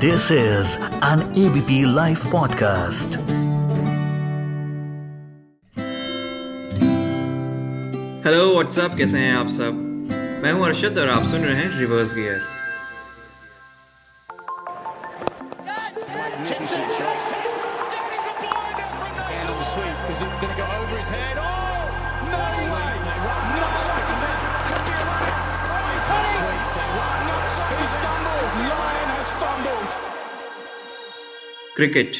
This is an ABP Life podcast. Hello what's up कैसे हैं आप सब मैं हूं अर्शद और आप सुन रहे हैं reverse gear Magnificent shot. That is a blinder from And Nathan. on sweep. Is it going to go over his head? Oh, no way. Not like that. Could be a run. Oh, he's had it. Cricket.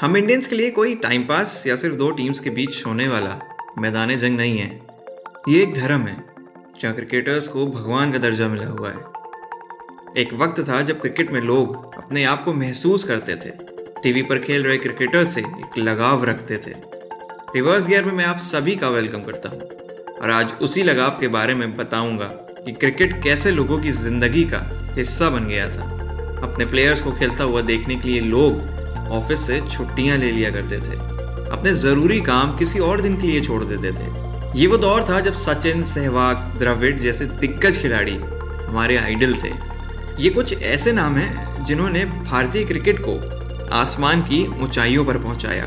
हम Indians के लिए कोई time pass या सिर्फ़ दो teams के बीच होने वाला मैदान जंग नहीं है। ये एक धर्म है, जहाँ क्रिकेटर्स को भगवान का दर्जा मिला हुआ है। एक वक्त था जब क्रिकेट में लोग अपने आप को महसूस करते थे। टीवी पर खेल रहे क्रिकेटर्स से एक लगाव रखते थे। रिवर्स गियर में मैं आप सभी का वेलकम करता हूँ। और आज उसी लगाव के बारे में बताऊँगा कि क्रिकेट कैसे लोगों की ज़िंदगी का हिस्सा बन गया था। अपने प्लेयर्स को खेलता हुआ देखने के लिए लोग ऑफ़िस से छुट्टियाँ ले लिया करते थे। अपने ज़रूरी काम किसी और दिन के लिए छोड़ देते थे। ये वो दौर था जब सचिन, सहवाग, द्रविड़ जैसे दिग्गज खिलाड़ी हमारे आइडल थे। ये कुछ ऐसे नाम हैं जिन्होंने भारतीय क्रिकेट को आसमान की ऊंचाइयों पर पहुँचाया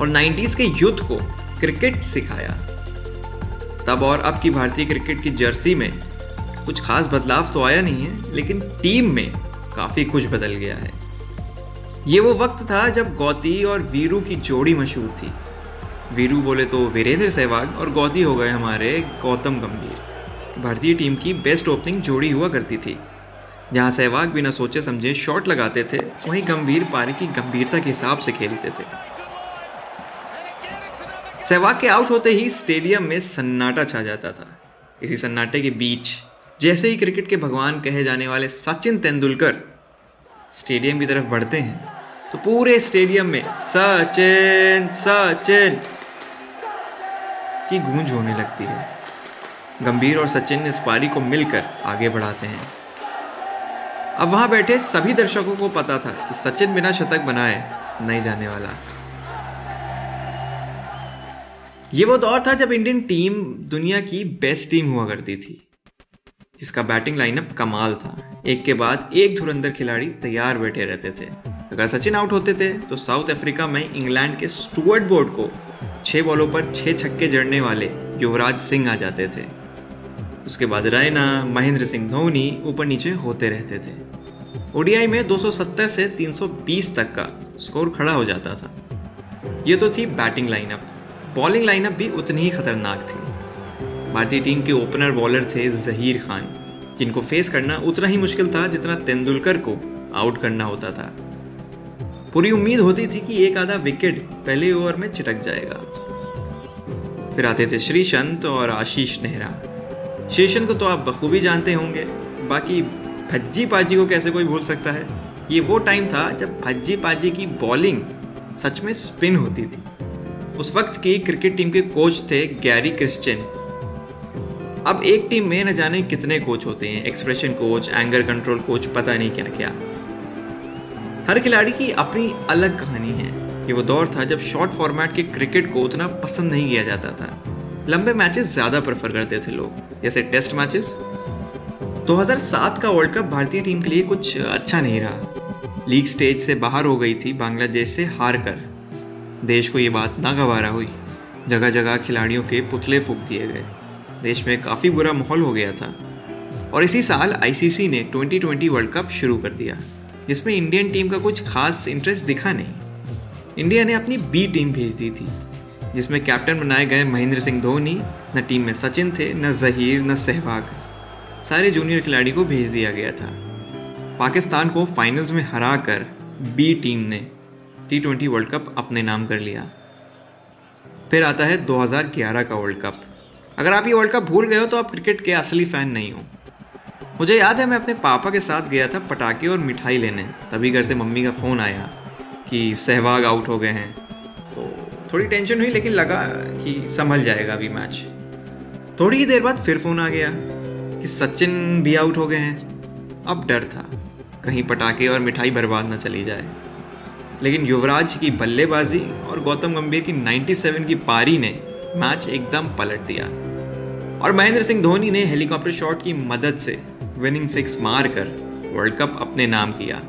और 90s के युद्ध को क्रिकेट सिखाया। तब और अब की भारतीय क्रिकेट की जर्सी में कुछ खास बदलाव तो आया नहीं है, लेकिन टीम में काफ़ी कुछ बदल गया है। ये वो वक्त था जब गौती और वीरू की जोड़ी मशहूर थी। वीरू बोले तो वीरेंद्र सहवाग और गौती हो गए हमारे गौतम गंभीर। भारतीय टीम की बेस्ट ओपनिंग जोड़ी हुआ करती थी। जहाँ सहवाग बिना सोचे समझे शॉट लगाते थे, वहीं गंभीर पारी की गंभीरता के हिसाब से खेलते थे। सहवाग के आउट होते ही स्टेडियम में सन्नाटा छा जाता था। इसी सन्नाटे के बीच जैसे ही क्रिकेट के भगवान कहे जाने वाले सचिन तेंदुलकर स्टेडियम की तरफ़ बढ़ते हैं तो पूरे स्टेडियम में सचिन सचिन की गूंज होने लगती है। गंभीर और सचिन इस पारी को मिलकर आगे बढ़ाते हैं। अब वहाँ बैठे सभी दर्शकों को पता था कि सचिन बिना शतक बनाए नहीं जाने वाला। ये वो दौर था जब इंडियन टीम दुनिया की बेस्ट टीम हुआ करती थी। जिसका बैटिंग लाइनअप कमाल था। एक के बाद एक धुरंधर खिलाड़ी तैयार बैठे रहते थे। अगर सचिन आउट होते थे तो साउथ अफ्रीका में इंग्लैंड के स्टुअर्ट बोर्ड को छह बॉलों पर छह छक्के जड़ने वाले युवराज सिंह आ जाते थे। उसके बाद रैना महेंद्र सिंह धोनी ऊपर नीचे होते रहते थे। ओडीआई में 270 से 320 तक का स्कोर खड़ा हो जाता था। ये तो थी बैटिंग लाइनअप बॉलिंग लाइनअप भी उतनी ही खतरनाक थी। भारतीय टीम के ओपनर बॉलर थे जहीर खान। जिनको फेस करना उतना ही मुश्किल था जितना तेंदुलकर को आउट करना होता था। पूरी उम्मीद होती थी कि एक आधा विकेट पहले ओवर में चिटक जाएगा। फिर आते थे श्रीशंत और आशीष नेहरा। श्रीशंत को तो आप बखूबी जानते होंगे। बाकी भज्जी पाजी को कैसे कोई भूल सकता है? ये वो टाइम था जब भज्जी पाजी की बॉलिंग सच में स्पिन होती थी। उस वक्त की क्रिकेट टीम के कोच थे गैरी क्रिश्चियन अब एक टीम में न जाने कितने कोच होते हैं expression coach anger control coach पता नहीं क्या क्या। हर खिलाड़ी की अपनी अलग कहानी है ये वो दौर था जब शॉर्ट फॉर्मेट के क्रिकेट को उतना पसंद नहीं किया जाता था। लंबे मैचेस ज़्यादा प्रेफर करते थे लोग, जैसे टेस्ट मैचेस 2007 का वर्ल्ड कप भारतीय टीम के लिए कुछ अच्छा नहीं रहा। लीग स्टेज से बाहर हो गई थी, बांग्लादेश से हार कर। देश को ये बात ना गवारा हुई। जगह जगह खिलाड़ियों के पुतले फूक दिए गए। देश में काफ़ी बुरा माहौल हो गया था। और इसी साल आईसीसी ने 2020 वर्ल्ड कप शुरू कर दिया, जिसमें इंडियन टीम का कुछ खास इंटरेस्ट दिखा नहीं। इंडिया ने अपनी बी टीम भेज दी थी, जिसमें कैप्टन बनाए गए महेंद्र सिंह धोनी, न टीम में सचिन थे, न जहीर, न सहवाग। सारे जूनियर खिलाड़ी को भेज दिया गया था। पाकिस्तान को फाइनल्स में हरा कर बी टीम ने टी ट्वेंटी वर्ल्ड कप अपने नाम कर लिया। फिर आता है 2011 का वर्ल्ड कप अगर आप ये वर्ल्ड कप भूल गए हो तो आप क्रिकेट के असली फ़ैन नहीं हो। मुझे याद है मैं अपने पापा के साथ गया था पटाखे और मिठाई लेने। तभी घर से मम्मी का फ़ोन आया कि सहवाग आउट हो गए हैं। तो थोड़ी टेंशन हुई लेकिन लगा कि संभल जाएगा अभी मैच थोड़ी ही देर बाद फिर फ़ोन आ गया कि सचिन भी आउट हो गए हैं। अब डर था, कहीं पटाखे और मिठाई बर्बाद ना चली जाए। लेकिन युवराज की बल्लेबाजी और गौतम गंभीर की 97 की पारी ने मैच एकदम पलट दिया। और महेंद्र सिंह धोनी ने हेलीकॉप्टर शॉट की मदद से विनिंग सिक्स मारकर वर्ल्ड कप अपने नाम किया।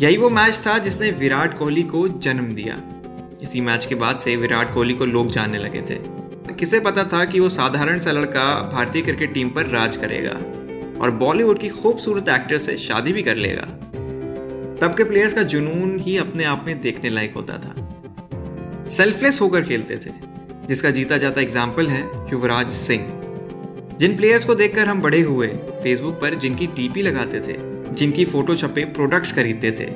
यही वो मैच था जिसने विराट कोहली को जन्म दिया। इसी मैच के बाद से विराट कोहली को लोग जानने लगे थे। किसे पता था कि वो साधारण सा लड़का भारतीय क्रिकेट टीम पर राज करेगा और बॉलीवुड की खूबसूरत एक्टर से शादी भी कर लेगा। तब के प्लेयर्स का जुनून ही अपने आप में देखने लायक होता था। सेल्फलेस होकर खेलते थे। जिसका जीता जाता एग्ज़ाम्पल है युवराज सिंह। जिन प्लेयर्स को देखकर हम बड़े हुए फेसबुक पर जिनकी टीपी लगाते थे, जिनकी फ़ोटो छपे प्रोडक्ट्स खरीदते थे,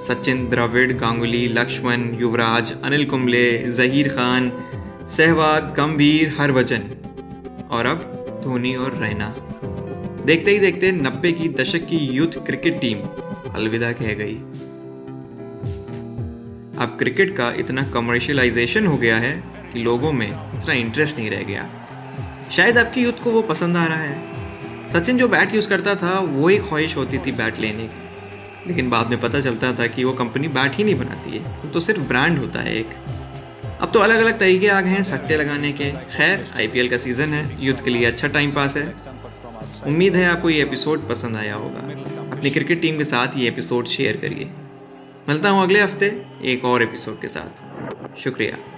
सचिन, द्रविड़, गांगुली, लक्ष्मण, युवराज, अनिल कुंबले, जहीर खान, सहवाग, गंभीर हरभजन और अब धोनी और रैना। देखते ही देखते नब्बे की दशक की यूथ क्रिकेट टीम अलविदा कह गई। अब क्रिकेट का इतना कमर्शियलाइजेशन हो गया है कि लोगों में इतना इंटरेस्ट नहीं रह गया। शायद आपकी यूथ को वो पसंद आ रहा है। सचिन जो बैट यूज़ करता था, वो ही ख्वाहिश होती थी बैट लेने की। लेकिन बाद में पता चलता था कि वो कंपनी बैट ही नहीं बनाती है। वो तो सिर्फ़ ब्रांड होता है एक। अब तो अलग अलग तरीके आ गए हैं सट्टे लगाने के। खैर आईपीएल का सीज़न है। यूथ के लिए अच्छा टाइम पास है। उम्मीद है आपको ये एपिसोड पसंद आया होगा। अपनी क्रिकेट टीम के साथ ये एपिसोड शेयर करिए। मिलता हूँ अगले हफ़्ते एक और एपिसोड के साथ। शुक्रिया।